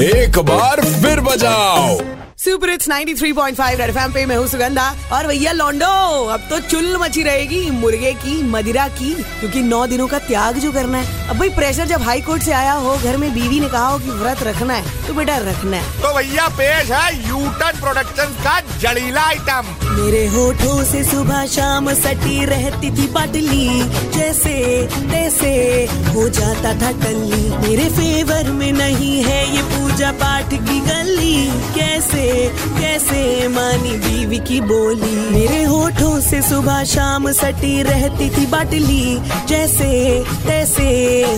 एक बार फिर बजाओ। सुपर इट्स 93.5 रेड एफएम पे मैं हूँ सुगंधा। और भैया लौंडो अब तो चुल मची रहेगी मुर्गे की मदिरा की क्योंकि नौ दिनों का त्याग जो करना है। अब भाई प्रेशर जब हाई कोर्ट से आया हो घर में बीवी ने कहा हो कि व्रत रखना है तो बेटा रखना है। तो भैया पेश है यूटन प्रोडक्शन का जड़ीला आइटम मेरे होठो से सुबह शाम सटी रहती थी बाटली जैसे तैसे हो जाता था टल्ली। मेरे फेवर में नहीं है ये पूजा पाठ की गली। कैसे कैसे मानी बीवी की बोली? मेरे होठों से सुबह शाम सटी रहती थी बाटली। जैसे, तैसे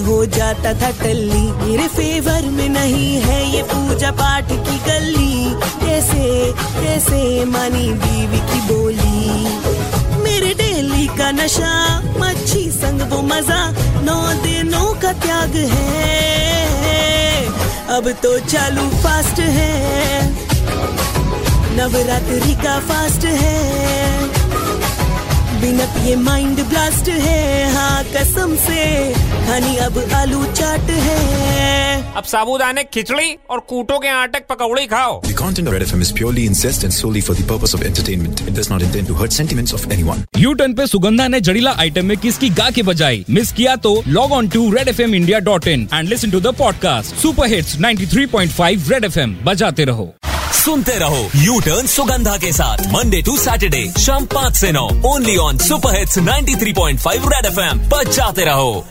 हो जाता था टल्ली। मेरे फेवर में नहीं है ये पूजा पाठ की गली। कैसे कैसे मानी बीवी की बोली? मेरे डेली का नशा, मच्छी संग वो मज़ा। नौ दिनों का त्याग है। अब तो चालू फास्ट है। नवरात्रि का फास्ट है। बिना पिए माइंड ब्लास्ट है। हाँ कसम से। खानी अब आलू चाट है। अब साबूदाने खिचड़ी और कूटों के आटे पकौड़ी खाओ। The content of Red FM is purely incest and solely for the purpose of entertainment. It does not intend to hurt sentiments of anyone. U turn पे सुगंधा ने जड़ीला आइटम में किसकी गा के बजाई? मिस किया तो log on to red F M India dot in and listen to the podcast super hits 93.5 red F M बजाते रहो। सुनते रहो यू टर्न सुगंधा के साथ। मंडे टू सैटरडे शाम पाँच से नौ। Only on super hits 93.5 red F M बजाते रहो।